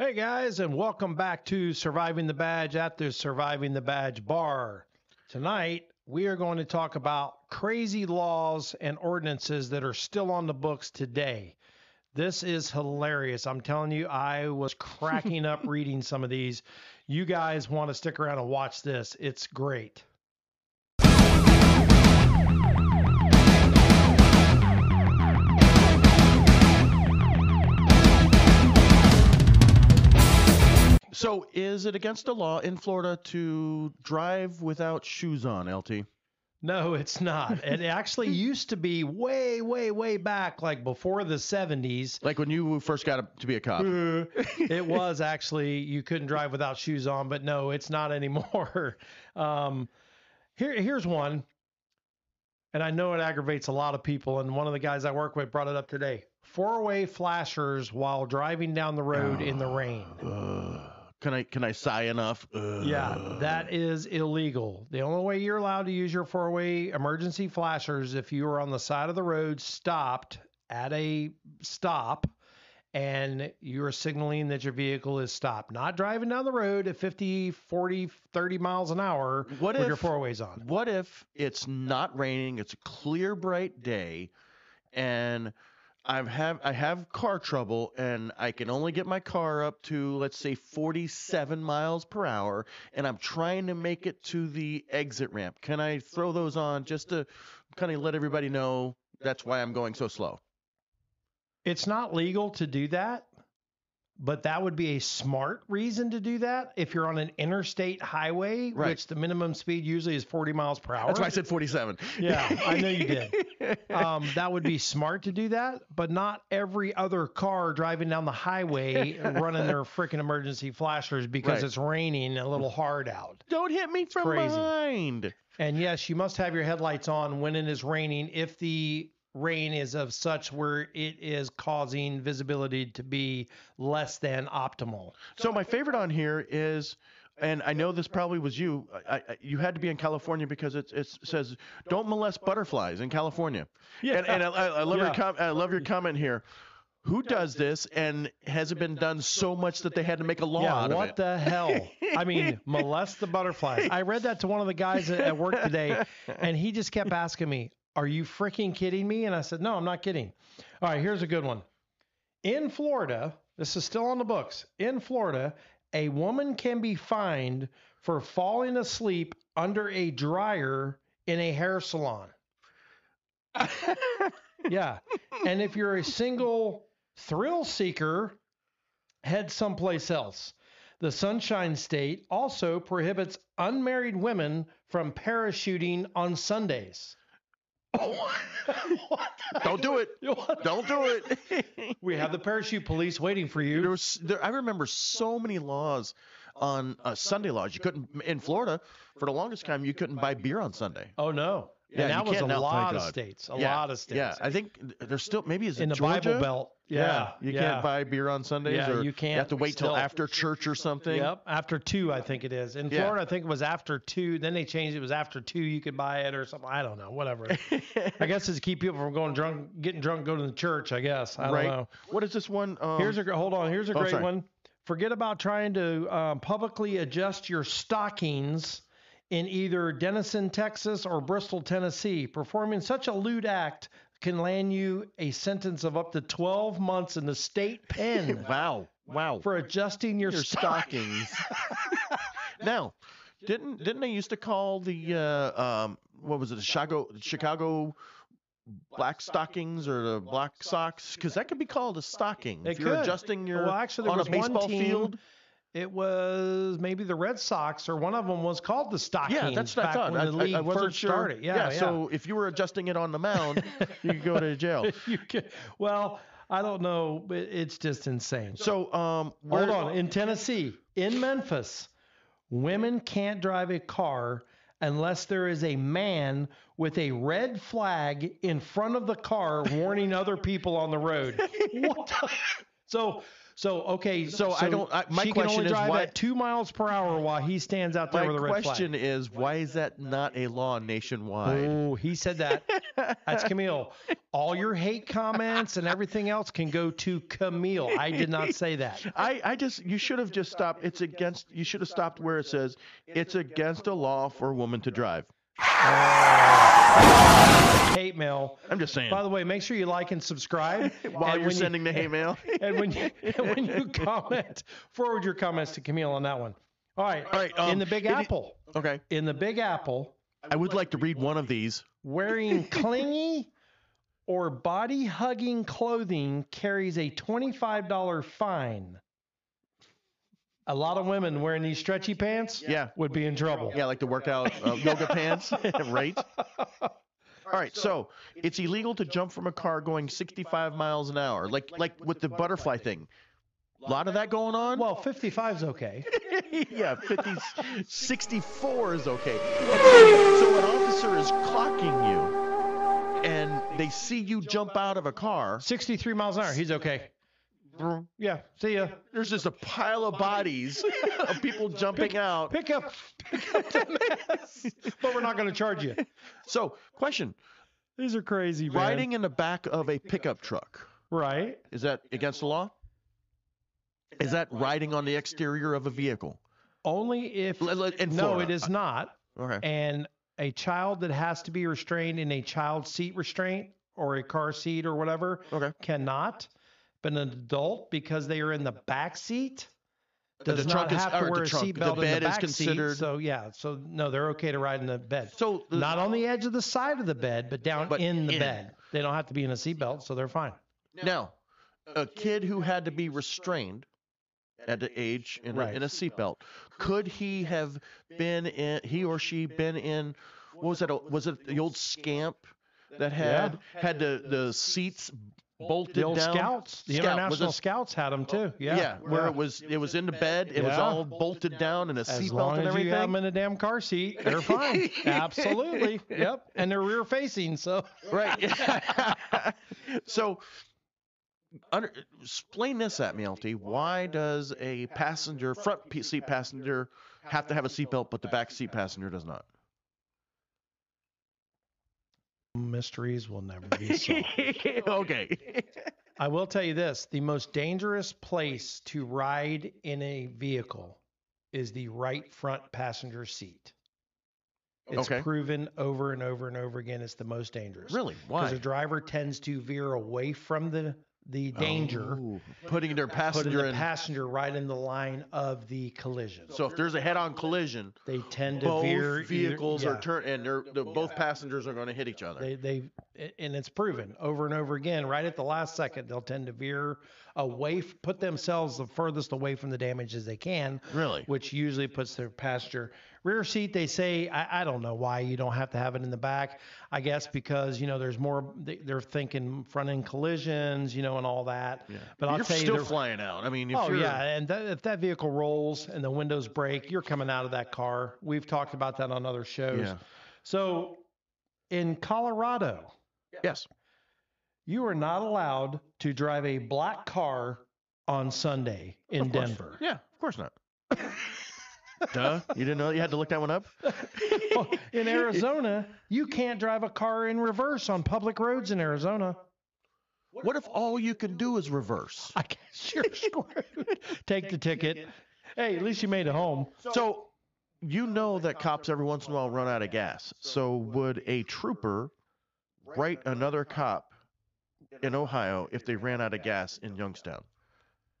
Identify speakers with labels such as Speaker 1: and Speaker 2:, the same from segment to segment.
Speaker 1: Hey guys, and welcome back to Surviving the Badge at the Surviving the Badge bar. Tonight, we are going to talk about crazy laws and ordinances that are still on the books today. This is hilarious. I'm telling you, I was cracking up reading some of these. You guys want to stick around and watch this. It's great.
Speaker 2: So, is it against the law in Florida to drive without shoes on, LT?
Speaker 1: No, it's not. It actually used to be way, way, way back, like before the 70s.
Speaker 2: Like when you first got to be a cop?
Speaker 1: it was actually, you couldn't drive without shoes on, but no, it's not anymore. Um, here, here's one. And I know it aggravates a lot of people. And one of the guys I work with brought it up today four way flashers while driving down the road in the rain.
Speaker 2: Can I can I sigh enough? Ugh.
Speaker 1: Yeah, that is illegal. The only way you're allowed to use your four way emergency flashers if you are on the side of the road, stopped at a stop, and you're signaling that your vehicle is stopped. Not driving down the road at 50, 40, 30 miles an hour
Speaker 2: What
Speaker 1: with your
Speaker 2: if-
Speaker 1: four ways on.
Speaker 2: What if it's not raining? It's a clear, bright day, and I have I have car trouble, and I can only get my car up to let's say 47 miles per hour, and I'm trying to make it to the exit ramp. Can I throw those on just to kind of let everybody know that's why I'm going so slow?
Speaker 1: It's not legal to do that, but that would be a smart reason to do that if you're on an interstate highway,
Speaker 2: Right.
Speaker 1: which the minimum speed usually is 40 miles per hour.
Speaker 2: That's why I said 47.
Speaker 1: Yeah, I know you did. um, that would be smart to do that, but not every other car driving down the highway running their freaking emergency flashers because
Speaker 2: Right.
Speaker 1: it's raining a little hard out.
Speaker 2: Don't hit me from
Speaker 1: crazy.
Speaker 2: behind.
Speaker 1: And yes, you must have your headlights on when it is raining if the rain is of such where it is causing visibility to be less than optimal.
Speaker 2: So my favorite on here is, and I know this probably was you. I, I, you had to be in California because it, it says don't molest butterflies in California.
Speaker 1: Yeah.
Speaker 2: And, and I, I love your
Speaker 1: Yeah.
Speaker 2: com- I love your comment here. Who does this, and has it been done so much that they had to make a law
Speaker 1: yeah,
Speaker 2: out
Speaker 1: what
Speaker 2: of it?
Speaker 1: What the hell? I mean, molest the butterflies. I read that to one of the guys at, at work today, and he just kept asking me, Are you freaking kidding me? And I said, No, I'm not kidding. All right, here's a good one. In Florida, this is still on the books. In Florida, a woman can be fined for falling asleep under a dryer in a hair salon. Yeah. And if you're a single thrill seeker, head someplace else. The Sunshine State also prohibits unmarried women from parachuting on Sundays. what?
Speaker 2: Don't do it.
Speaker 1: What?
Speaker 2: Don't do it.
Speaker 1: We have the parachute police waiting for you.
Speaker 2: there was there, I remember so many laws on uh, Sunday laws. You couldn't in Florida for the longest time. You couldn't buy beer on Sunday.
Speaker 1: Oh no.
Speaker 2: Yeah,
Speaker 1: and
Speaker 2: you
Speaker 1: that was a
Speaker 2: can't now, thank
Speaker 1: lot of states. A
Speaker 2: yeah,
Speaker 1: lot of states.
Speaker 2: Yeah, I think there's still maybe is
Speaker 1: in the
Speaker 2: Georgia?
Speaker 1: Bible Belt. Yeah.
Speaker 2: you
Speaker 1: yeah.
Speaker 2: can't buy beer on Sundays.
Speaker 1: Yeah,
Speaker 2: or
Speaker 1: you can't You
Speaker 2: have to wait till after church or something.
Speaker 1: Yep, after two, I think it is. In
Speaker 2: Yeah.
Speaker 1: Florida, I think it was after two. Then they changed it. Was after two you could buy it or something. I don't know. Whatever. I guess it's to keep people from going drunk, getting drunk, going to the church. I guess. I don't
Speaker 2: right.
Speaker 1: know.
Speaker 2: What is this one? Um,
Speaker 1: Here's a hold on. Here's a
Speaker 2: oh,
Speaker 1: great
Speaker 2: sorry.
Speaker 1: one. Forget about trying to um, publicly adjust your stockings in either Denison, Texas, or Bristol, Tennessee. Performing such a lewd act can land you a sentence of up to 12 months in the state pen
Speaker 2: wow, wow.
Speaker 1: for adjusting your,
Speaker 2: your
Speaker 1: stockings.
Speaker 2: now, didn't didn't they used to call the uh, um what was it the Chicago Chicago black stockings or the black socks because that could be called a stocking
Speaker 1: It
Speaker 2: if you're
Speaker 1: could.
Speaker 2: adjusting your
Speaker 1: Well, actually,
Speaker 2: on a baseball
Speaker 1: team,
Speaker 2: field.
Speaker 1: It was maybe the Red Sox, or one of them was called the Stockings.
Speaker 2: Yeah, that's what I thought.
Speaker 1: when
Speaker 2: I,
Speaker 1: the
Speaker 2: I-
Speaker 1: league
Speaker 2: I wasn't
Speaker 1: first
Speaker 2: sure.
Speaker 1: started. Yeah, yeah.
Speaker 2: So if you were adjusting it on the mound, you could go to jail.
Speaker 1: you can, well, I don't know, it's just insane.
Speaker 2: So um,
Speaker 1: Hold on. In Tennessee, in Memphis, women can't drive a car unless there is a man with a red flag in front of the car warning other people on the road. what the? So, So okay,
Speaker 2: So I don't- I- my
Speaker 1: she can
Speaker 2: question
Speaker 1: only
Speaker 2: is
Speaker 1: drive
Speaker 2: why-
Speaker 1: at two miles per hour while he stands out there with a red flag.
Speaker 2: My question is, why is that not a law nationwide?
Speaker 1: Oh, he said that. That's Camille. All your hate comments and everything else can go to Camille. I did not say that.
Speaker 2: I, I just you should have just stopped. It's against you should have stopped where it says it's against a law for a woman to drive.
Speaker 1: Hate mail.
Speaker 2: I'm just saying.
Speaker 1: By the way, make sure you like and subscribe.
Speaker 2: While
Speaker 1: and
Speaker 2: you're
Speaker 1: when you-
Speaker 2: sending the hate mail.
Speaker 1: and when you and when you comment, forward your comments to Camille on that one. All right.
Speaker 2: All right,
Speaker 1: in
Speaker 2: um,
Speaker 1: the Big
Speaker 2: it-
Speaker 1: Apple.
Speaker 2: Okay.
Speaker 1: In the Big Apple,
Speaker 2: I would like to read one of these.
Speaker 1: wearing clingy or body hugging clothing carries a $25 fine. A lot of women wearing these stretchy pants
Speaker 2: Yeah.
Speaker 1: would be in trouble.
Speaker 2: Yeah, like the workout uh, yoga pants, right? All right, so it's illegal to jump from a car going 65 miles an hour, like like with the butterfly thing. A lot of that going on.
Speaker 1: Well, 55 is okay.
Speaker 2: yeah, 50, 64 is okay. So an officer is clocking you, and they see you jump out of a car.
Speaker 1: 63 miles an hour, he's okay. Uh-huh. Yeah, see ya.
Speaker 2: There's just a pile of bodies of people jumping out.
Speaker 1: Pick up, pick up the mess. but we're not going to charge you.
Speaker 2: So, question:
Speaker 1: These are crazy, man.
Speaker 2: Riding in the back of a pickup truck
Speaker 1: Right.
Speaker 2: is that against the law? Is that riding on the exterior of a vehicle?
Speaker 1: Only if
Speaker 2: L- l- in
Speaker 1: no, it is not.
Speaker 2: Okay.
Speaker 1: And a child that has to be restrained in a child seat restraint or a car seat or whatever
Speaker 2: Okay.
Speaker 1: cannot. But an adult, because they are in the back seat,
Speaker 2: The-
Speaker 1: does
Speaker 2: the
Speaker 1: not
Speaker 2: trunk is-
Speaker 1: have to
Speaker 2: or the
Speaker 1: wear a
Speaker 2: trunk- the
Speaker 1: seatbelt in
Speaker 2: bed
Speaker 1: the
Speaker 2: is
Speaker 1: back
Speaker 2: considered-
Speaker 1: seat. So yeah, so no, they're okay to ride in the bed.
Speaker 2: So the-
Speaker 1: not on the edge of the side of the bed, but down
Speaker 2: But
Speaker 1: in the
Speaker 2: in.
Speaker 1: bed. They don't have to be in a seatbelt, so they're fine.
Speaker 2: Now, a kid who had to be restrained at the age in,
Speaker 1: Right.
Speaker 2: a, in a seatbelt, could he have been in? He or she been in? What was that? Was it the old scamp that had had the the seats bolted
Speaker 1: The old
Speaker 2: down?
Speaker 1: scouts, the
Speaker 2: Scout,
Speaker 1: international
Speaker 2: it-
Speaker 1: scouts had them too. Oh, yeah,
Speaker 2: Yeah, where it was it was in the bed, it was all bolted down and a
Speaker 1: As
Speaker 2: seatbelt
Speaker 1: long
Speaker 2: and
Speaker 1: as you have them
Speaker 2: everything.
Speaker 1: in a damn car seat, they're fine. Absolutely. Yep. And they're rear facing, so
Speaker 2: Right. so, under, explain this at me, LT. Why does a passenger, front seat passenger, have to have a seatbelt, but the back seat passenger does not?
Speaker 1: Mysteries will never be solved.
Speaker 2: okay.
Speaker 1: I will tell you this the most dangerous place to ride in a vehicle is the right front passenger seat. It's
Speaker 2: Okay.
Speaker 1: proven over and over and over again it's the most dangerous.
Speaker 2: Really? Why?
Speaker 1: Because the driver tends to veer away from the the danger,
Speaker 2: Oh, putting their
Speaker 1: putting
Speaker 2: passenger
Speaker 1: the
Speaker 2: in.
Speaker 1: passenger right in the line of the collision.
Speaker 2: so if there's a head-on collision,
Speaker 1: they tend to
Speaker 2: both
Speaker 1: veer either-
Speaker 2: vehicles
Speaker 1: yeah.
Speaker 2: are turn and they're, the both passengers are going to hit each other.
Speaker 1: They they and it's proven over and over again. Right at the last second, they'll tend to veer away, put themselves the furthest away from the damage as they can,
Speaker 2: really?
Speaker 1: which usually puts their passenger rear seat. They say I, I don't know why you don't have to have it in the back. I guess because you know there's more. they- They're thinking front end collisions, you know, and all that.
Speaker 2: Yeah.
Speaker 1: But I'll
Speaker 2: you're
Speaker 1: tell you,
Speaker 2: still
Speaker 1: there-
Speaker 2: flying out. I mean, if
Speaker 1: Oh
Speaker 2: you're,
Speaker 1: yeah, and that, if that vehicle rolls and the windows break, you're coming out of that car. We've talked about that on other shows.
Speaker 2: Yeah.
Speaker 1: So in Colorado,
Speaker 2: Yes.
Speaker 1: you are not allowed to drive a black car on Sunday in
Speaker 2: Of course.
Speaker 1: Denver.
Speaker 2: Yeah, of course not. Duh. You didn't know you had to look that one up?
Speaker 1: in Arizona, you can't drive a car in reverse on public roads in Arizona.
Speaker 2: What if all you can do is reverse?
Speaker 1: I guess you're screwed. Take the ticket. Hey, at least you made it home.
Speaker 2: So you know that cops every once in a while run out of gas. So would a trooper write another cop in Ohio if they ran out of gas in Youngstown?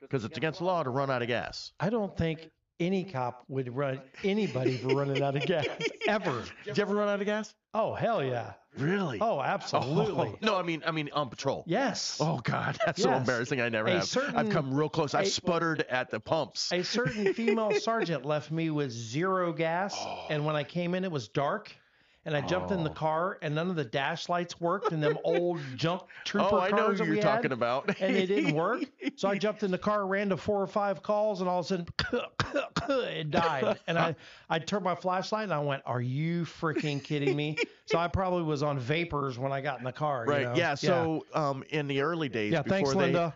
Speaker 2: Because it's against the law to run out of gas.
Speaker 1: I don't think any cop would run anybody for running out of gas ever.
Speaker 2: Did you ever run out of gas?
Speaker 1: Oh hell oh, yeah.
Speaker 2: Really?
Speaker 1: Oh, oh absolutely.
Speaker 2: no, I mean, I mean on patrol.
Speaker 1: Yes.
Speaker 2: Oh God, that's so embarrassing. I never
Speaker 1: A
Speaker 2: have.
Speaker 1: certain-
Speaker 2: I've come real close. I've
Speaker 1: a-
Speaker 2: sputtered at the pumps.
Speaker 1: A certain female sergeant left me with zero gas, oh. and when I came in, it was dark. And I jumped in the
Speaker 2: Oh.
Speaker 1: car, and none of the dash lights worked, in them old junk trooper
Speaker 2: oh, I know
Speaker 1: cars
Speaker 2: who you're talking
Speaker 1: had,
Speaker 2: about.
Speaker 1: and they didn't work. So I jumped in the car, ran to four or five calls, and all of a sudden, it died. And I, I turned my flashlight, and I went, "Are you freaking kidding me?" So I probably was on vapors when I got in the car. you
Speaker 2: Right.
Speaker 1: know?
Speaker 2: Yeah. So, um, in the early days,
Speaker 1: yeah.
Speaker 2: before
Speaker 1: Thanks,
Speaker 2: they,
Speaker 1: Linda.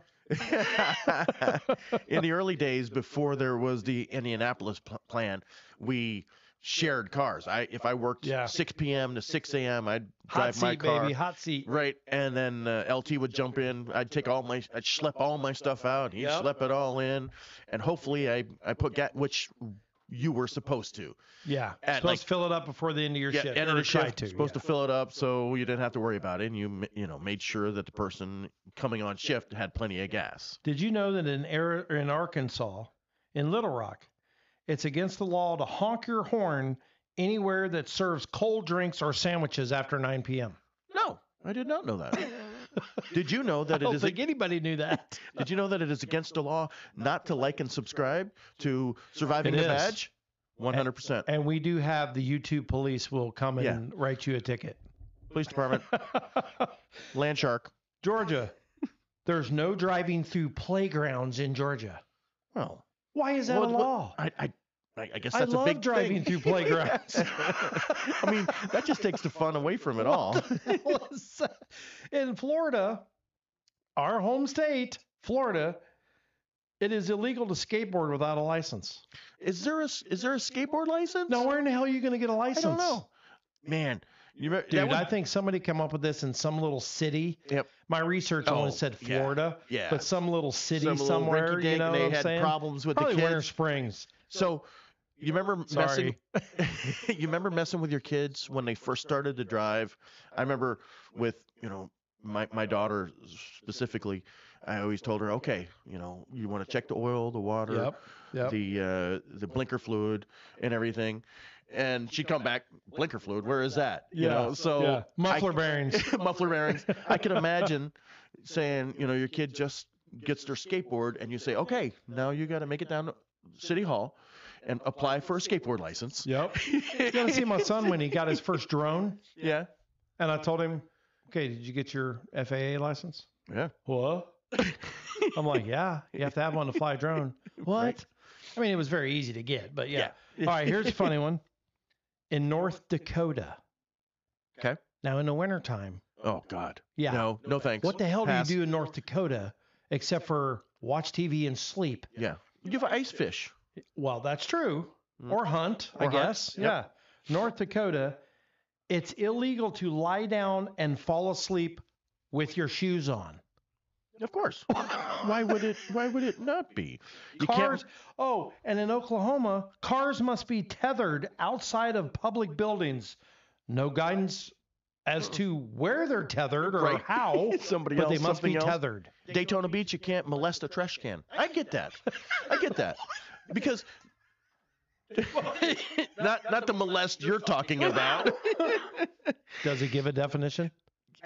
Speaker 2: in the early days before there was the Indianapolis pl- plan, we shared cars. I if I worked
Speaker 1: Yeah.
Speaker 2: 6 p.m. to 6 a.m., I'd drive my
Speaker 1: seat,
Speaker 2: car.
Speaker 1: baby. Hot seat.
Speaker 2: Right, and then uh, LT would jump in. I'd take all my, I'd schlep all my stuff out. He'd
Speaker 1: Yep.
Speaker 2: schlep it all in, and hopefully I, I put gas, which you were supposed to.
Speaker 1: Yeah.
Speaker 2: At,
Speaker 1: Supposed
Speaker 2: like-
Speaker 1: to fill it up before the end of your
Speaker 2: Yeah,
Speaker 1: shift.
Speaker 2: end of the shift,
Speaker 1: to.
Speaker 2: supposed
Speaker 1: yeah.
Speaker 2: to fill it up so you didn't have to worry about it, and you, you know, made sure that the person coming on shift had plenty of gas.
Speaker 1: Did you know that in in Arkansas, in Little Rock, it's against the law to honk your horn anywhere that serves cold drinks or sandwiches after 9 p.m.
Speaker 2: No, I did not know that. did you know
Speaker 1: I
Speaker 2: that it
Speaker 1: don't
Speaker 2: is?
Speaker 1: think anybody knew that.
Speaker 2: Did you know that it is against the law not to like and subscribe to surviving
Speaker 1: It
Speaker 2: the
Speaker 1: is.
Speaker 2: badge? One hundred percent.
Speaker 1: And we do have the YouTube police will come
Speaker 2: Yeah.
Speaker 1: and write you a ticket.
Speaker 2: Police department, land shark.
Speaker 1: Georgia, there's no driving through playgrounds in Georgia.
Speaker 2: Well,
Speaker 1: Why is that
Speaker 2: what-
Speaker 1: a
Speaker 2: what-
Speaker 1: law?
Speaker 2: I, I, I I guess that's a big
Speaker 1: driving
Speaker 2: thing.
Speaker 1: through playgrounds.
Speaker 2: I mean, that just takes the fun away from it all.
Speaker 1: in Florida, our home state, Florida, it is illegal to skateboard without a license.
Speaker 2: Is there a is there a skateboard license?
Speaker 1: Now, where in the hell are you going to get a license?
Speaker 2: I don't know. Man, you remember,
Speaker 1: Dude,
Speaker 2: was-
Speaker 1: I think somebody came up with this in some little city.
Speaker 2: Yep.
Speaker 1: My research
Speaker 2: Oh,
Speaker 1: only said Florida,
Speaker 2: yeah.
Speaker 1: but some little city
Speaker 2: some little
Speaker 1: somewhere, you know
Speaker 2: they
Speaker 1: I'm
Speaker 2: had
Speaker 1: saying?
Speaker 2: problems with
Speaker 1: Probably
Speaker 2: the
Speaker 1: Winter. Springs.
Speaker 2: So, you remember
Speaker 1: Sorry.
Speaker 2: messing? you remember messing with your kids when they first started to drive? I remember with you know my my daughter specifically. I always told her, okay, you know, you want to check the oil, the water,
Speaker 1: Yep. Yep.
Speaker 2: the uh, the blinker fluid, and everything. And she'd come back, blinker fluid. Where is that? You
Speaker 1: yeah.
Speaker 2: know, so
Speaker 1: yeah.
Speaker 2: I-
Speaker 1: muffler bearings.
Speaker 2: muffler bearings. I could imagine saying, you know, your kid just gets their skateboard, and you say, okay, now you got to make it down to City Hall and apply for a skateboard license.
Speaker 1: Yep. You gotta see my son when he got his first drone,
Speaker 2: Yeah.
Speaker 1: and I told him, "Okay, did you get your FAA license?"
Speaker 2: Yeah.
Speaker 1: What? I'm like, "Yeah, you have to have one to fly a drone." What?
Speaker 2: Right.
Speaker 1: I mean, it was very easy to get, but yeah.
Speaker 2: Yeah.
Speaker 1: All right, here's a funny one. In North Dakota.
Speaker 2: Okay.
Speaker 1: Now, in the wintertime,
Speaker 2: Oh God.
Speaker 1: yeah.
Speaker 2: No. No thanks.
Speaker 1: What the hell
Speaker 2: Pass.
Speaker 1: do you do in North Dakota except for watch TV and sleep?
Speaker 2: Yeah. You have ice fish.
Speaker 1: Well, that's true.
Speaker 2: Mm.
Speaker 1: Or hunt, I
Speaker 2: hunt,
Speaker 1: guess.
Speaker 2: yep.
Speaker 1: Yeah. North Dakota, it's illegal to lie down and fall asleep with your shoes on.
Speaker 2: Of course. why would it? Why would it not be? You
Speaker 1: Cars.
Speaker 2: can't.
Speaker 1: Oh, and in Oklahoma, cars must be tethered outside of public buildings. No guidance as to where they're tethered or
Speaker 2: Right.
Speaker 1: how,
Speaker 2: Somebody
Speaker 1: but
Speaker 2: else.
Speaker 1: they must be
Speaker 2: else.
Speaker 1: tethered.
Speaker 2: Daytona Beach, you can't molest a trash can. I get that. I get that. Because not not the molest you're talking about.
Speaker 1: Does it give a definition?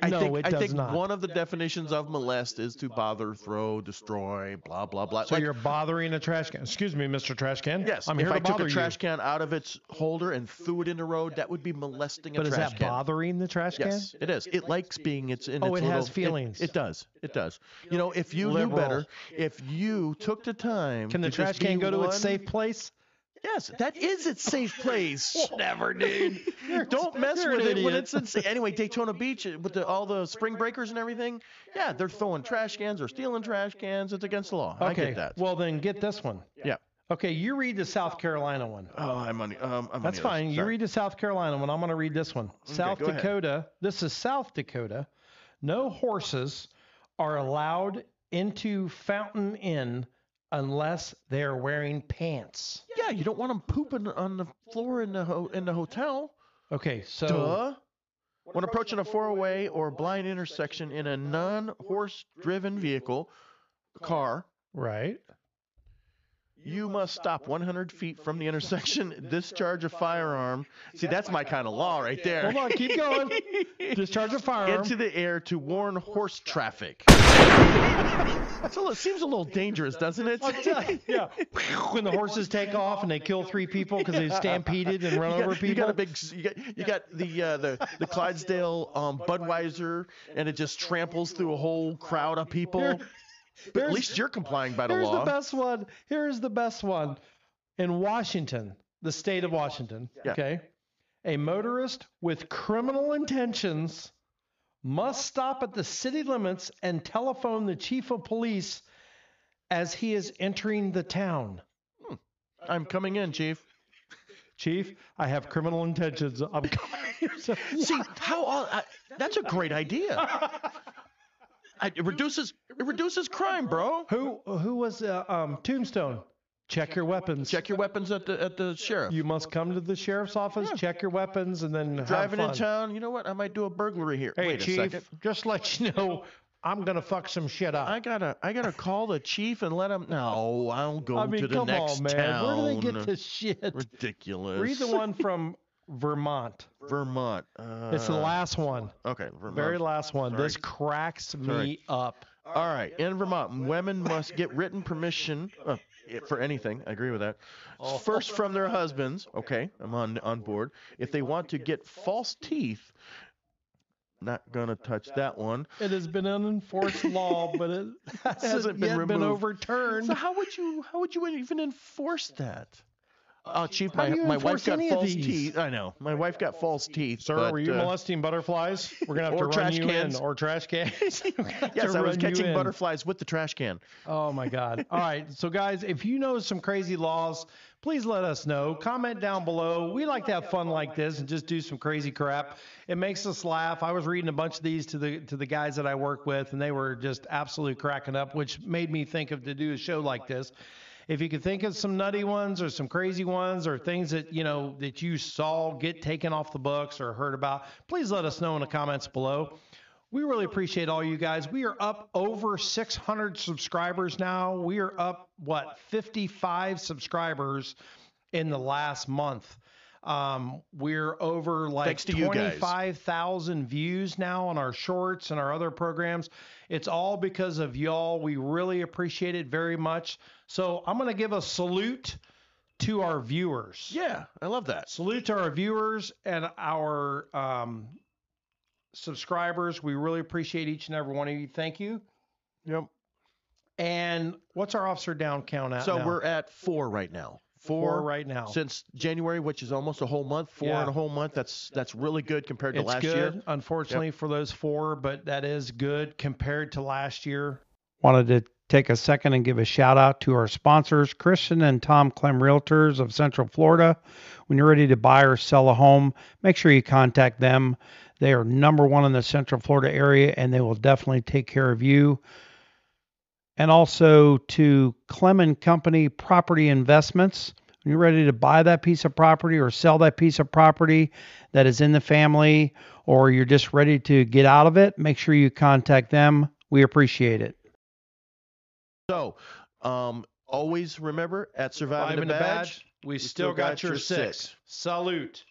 Speaker 2: I
Speaker 1: no,
Speaker 2: think
Speaker 1: it
Speaker 2: I think
Speaker 1: not.
Speaker 2: one of the definitions of molest is to bother, throw, destroy, blah blah blah.
Speaker 1: so
Speaker 2: Like,
Speaker 1: you're bothering a trash can. Excuse me, Mr. Trash Can.
Speaker 2: yes,
Speaker 1: I'm
Speaker 2: if
Speaker 1: here
Speaker 2: I
Speaker 1: to
Speaker 2: took
Speaker 1: bother
Speaker 2: a
Speaker 1: you.
Speaker 2: trash can out of its holder and threw it in the road, that would be molesting
Speaker 1: But
Speaker 2: a trash can.
Speaker 1: But is that
Speaker 2: can.
Speaker 1: bothering the trash can?
Speaker 2: Yes, it is. It likes being it's in
Speaker 1: Oh,
Speaker 2: its
Speaker 1: it has
Speaker 2: little-
Speaker 1: feelings.
Speaker 2: It, does. It does. You know, if you
Speaker 1: Liberal.
Speaker 2: knew better, if you took the time,
Speaker 1: Can the trash can go to its safe place?
Speaker 2: Yes, that is its safe place.
Speaker 1: Never, dude.
Speaker 2: Don't mess with it when it's insane. Anyway, Daytona Beach with the, all the spring breakers and everything. Yeah, they're throwing trash cans or stealing trash cans. It's against the law. I
Speaker 1: Okay.
Speaker 2: get that.
Speaker 1: Well, then get this one.
Speaker 2: Yeah.
Speaker 1: Okay, you read the South Carolina one.
Speaker 2: Oh, I'm on. Um, I'm
Speaker 1: That's
Speaker 2: other-
Speaker 1: fine. You read the South Carolina one. I'm going to read this one. South
Speaker 2: go ahead.
Speaker 1: Dakota. This is South Dakota. No horses are allowed into Fountain Inn unless they are wearing pants.
Speaker 2: Yeah, you don't want them pooping on the floor in the ho- in the hotel.
Speaker 1: Okay, so
Speaker 2: Duh. When approaching a four-way or blind intersection in a non-horse-driven vehicle, car,
Speaker 1: right.
Speaker 2: You must stop 100 feet from the intersection, discharge a firearm. See, that's my kind of law right there.
Speaker 1: Hold on, keep going. Discharge a firearm.
Speaker 2: Into the air to warn horse traffic. so it seems a little dangerous, doesn't it?
Speaker 1: I'll tell you, yeah. When the horses take off and they kill three people because they stampeded and run over
Speaker 2: got, you
Speaker 1: people.
Speaker 2: got a big, you got, you got the uh, the the Clydesdale um, Budweiser, and it just tramples through a whole crowd of people. But at least you're complying by the
Speaker 1: Here's
Speaker 2: law.
Speaker 1: Here's the best one. Here's the best one. In Washington, the state of Washington,
Speaker 2: Yeah.
Speaker 1: okay, a motorist with criminal intentions must stop at the city limits and telephone the chief of police as he is entering the town. Hmm.
Speaker 2: I'm coming in, Chief.
Speaker 1: Chief, I have criminal intentions. I'm coming. So-
Speaker 2: See how all, I, that's a great idea. I, it reduces it reduces crime, bro.
Speaker 1: who who was uh, um, Tombstone? Check your weapons.
Speaker 2: Check your weapons at the at the sheriff.
Speaker 1: You must come to the sheriff's office,
Speaker 2: Yeah.
Speaker 1: check your weapons, and then have
Speaker 2: driving in
Speaker 1: fun.
Speaker 2: town. You know what? I might do a burglary here.
Speaker 1: Hey,
Speaker 2: Wait a
Speaker 1: chief,
Speaker 2: second.
Speaker 1: just let you know, I'm gonna fuck some shit up.
Speaker 2: I gotta I gotta call the chief and let him. No, I'll go
Speaker 1: I mean,
Speaker 2: to the
Speaker 1: come
Speaker 2: next
Speaker 1: on, man.
Speaker 2: town.
Speaker 1: Where do they get this shit?
Speaker 2: Ridiculous.
Speaker 1: Read the one from Vermont.
Speaker 2: Vermont. Uh,
Speaker 1: It's the last one.
Speaker 2: Okay, Vermont.
Speaker 1: Very last one.
Speaker 2: Sorry.
Speaker 1: This cracks me up.
Speaker 2: All right. In Vermont, women must get written permission uh, for anything. I agree with that.
Speaker 1: Oh.
Speaker 2: First from their husbands. Okay, I'm on on board. If they want to get false teeth, not gonna touch that one.
Speaker 1: It has been an enforced law, but it hasn't,
Speaker 2: Hasn't been
Speaker 1: yet been overturned.
Speaker 2: So how would you how would you even enforce that? Uh, Chief,
Speaker 1: How
Speaker 2: my, my wife got false teeth. I know. My wife got false teeth.
Speaker 1: Sir,
Speaker 2: but,
Speaker 1: were you
Speaker 2: uh,
Speaker 1: molesting butterflies? We're gonna have to run
Speaker 2: trash
Speaker 1: you
Speaker 2: cans.
Speaker 1: in, or trash cans. We're gonna
Speaker 2: Yes, I was catching butterflies with the trash can.
Speaker 1: Oh my God! All right, so guys, if you know some crazy laws, please let us know. Comment down below. We like to have fun like this and just do some crazy crap. It makes us laugh. I was reading a bunch of these to the to the guys that I work with, and they were just absolutely cracking up, which made me think of to do a show like this. If you could think of some nutty ones or some crazy ones or things that you know that you saw get taken off the books or heard about, please let us know in the comments below. We really appreciate all you guys. We are up over 600 subscribers now. We are up, what, 55 subscribers in the last month. Um, we're over like
Speaker 2: Thanks to
Speaker 1: 25,000 views now on our shorts and our other programs. It's all because of y'all. We really appreciate it very much. So I'm going to give a salute to our viewers.
Speaker 2: Yeah, I love that.
Speaker 1: Salute to our viewers and our um, subscribers. We really appreciate each and every one of you. Thank you.
Speaker 2: Yep.
Speaker 1: And what's our officer down count at?
Speaker 2: So
Speaker 1: now?
Speaker 2: we're at four right now. Four,
Speaker 1: four right now.
Speaker 2: since January, which is almost a whole month. Four
Speaker 1: Yeah.
Speaker 2: and a whole month. That's that's really good compared to
Speaker 1: it's
Speaker 2: last
Speaker 1: good,
Speaker 2: year.
Speaker 1: unfortunately, for those four, but that is good compared to last year. Wanted to take a second and give a shout out to our sponsors, Christian and Tom Clem Realtors of Central Florida. When you're ready to buy or sell a home, make sure you contact them. They are number one in the Central Florida area, and they will definitely take care of you. And also to Clem and Company Property Investments. When you're ready to buy that piece of property or sell that piece of property that is in the family, or you're just ready to get out of it, make sure you contact them. We appreciate it.
Speaker 2: So, um, always remember at surviving,
Speaker 1: Surviving
Speaker 2: the
Speaker 1: the
Speaker 2: badge.
Speaker 1: badge, we still got your six. Salute.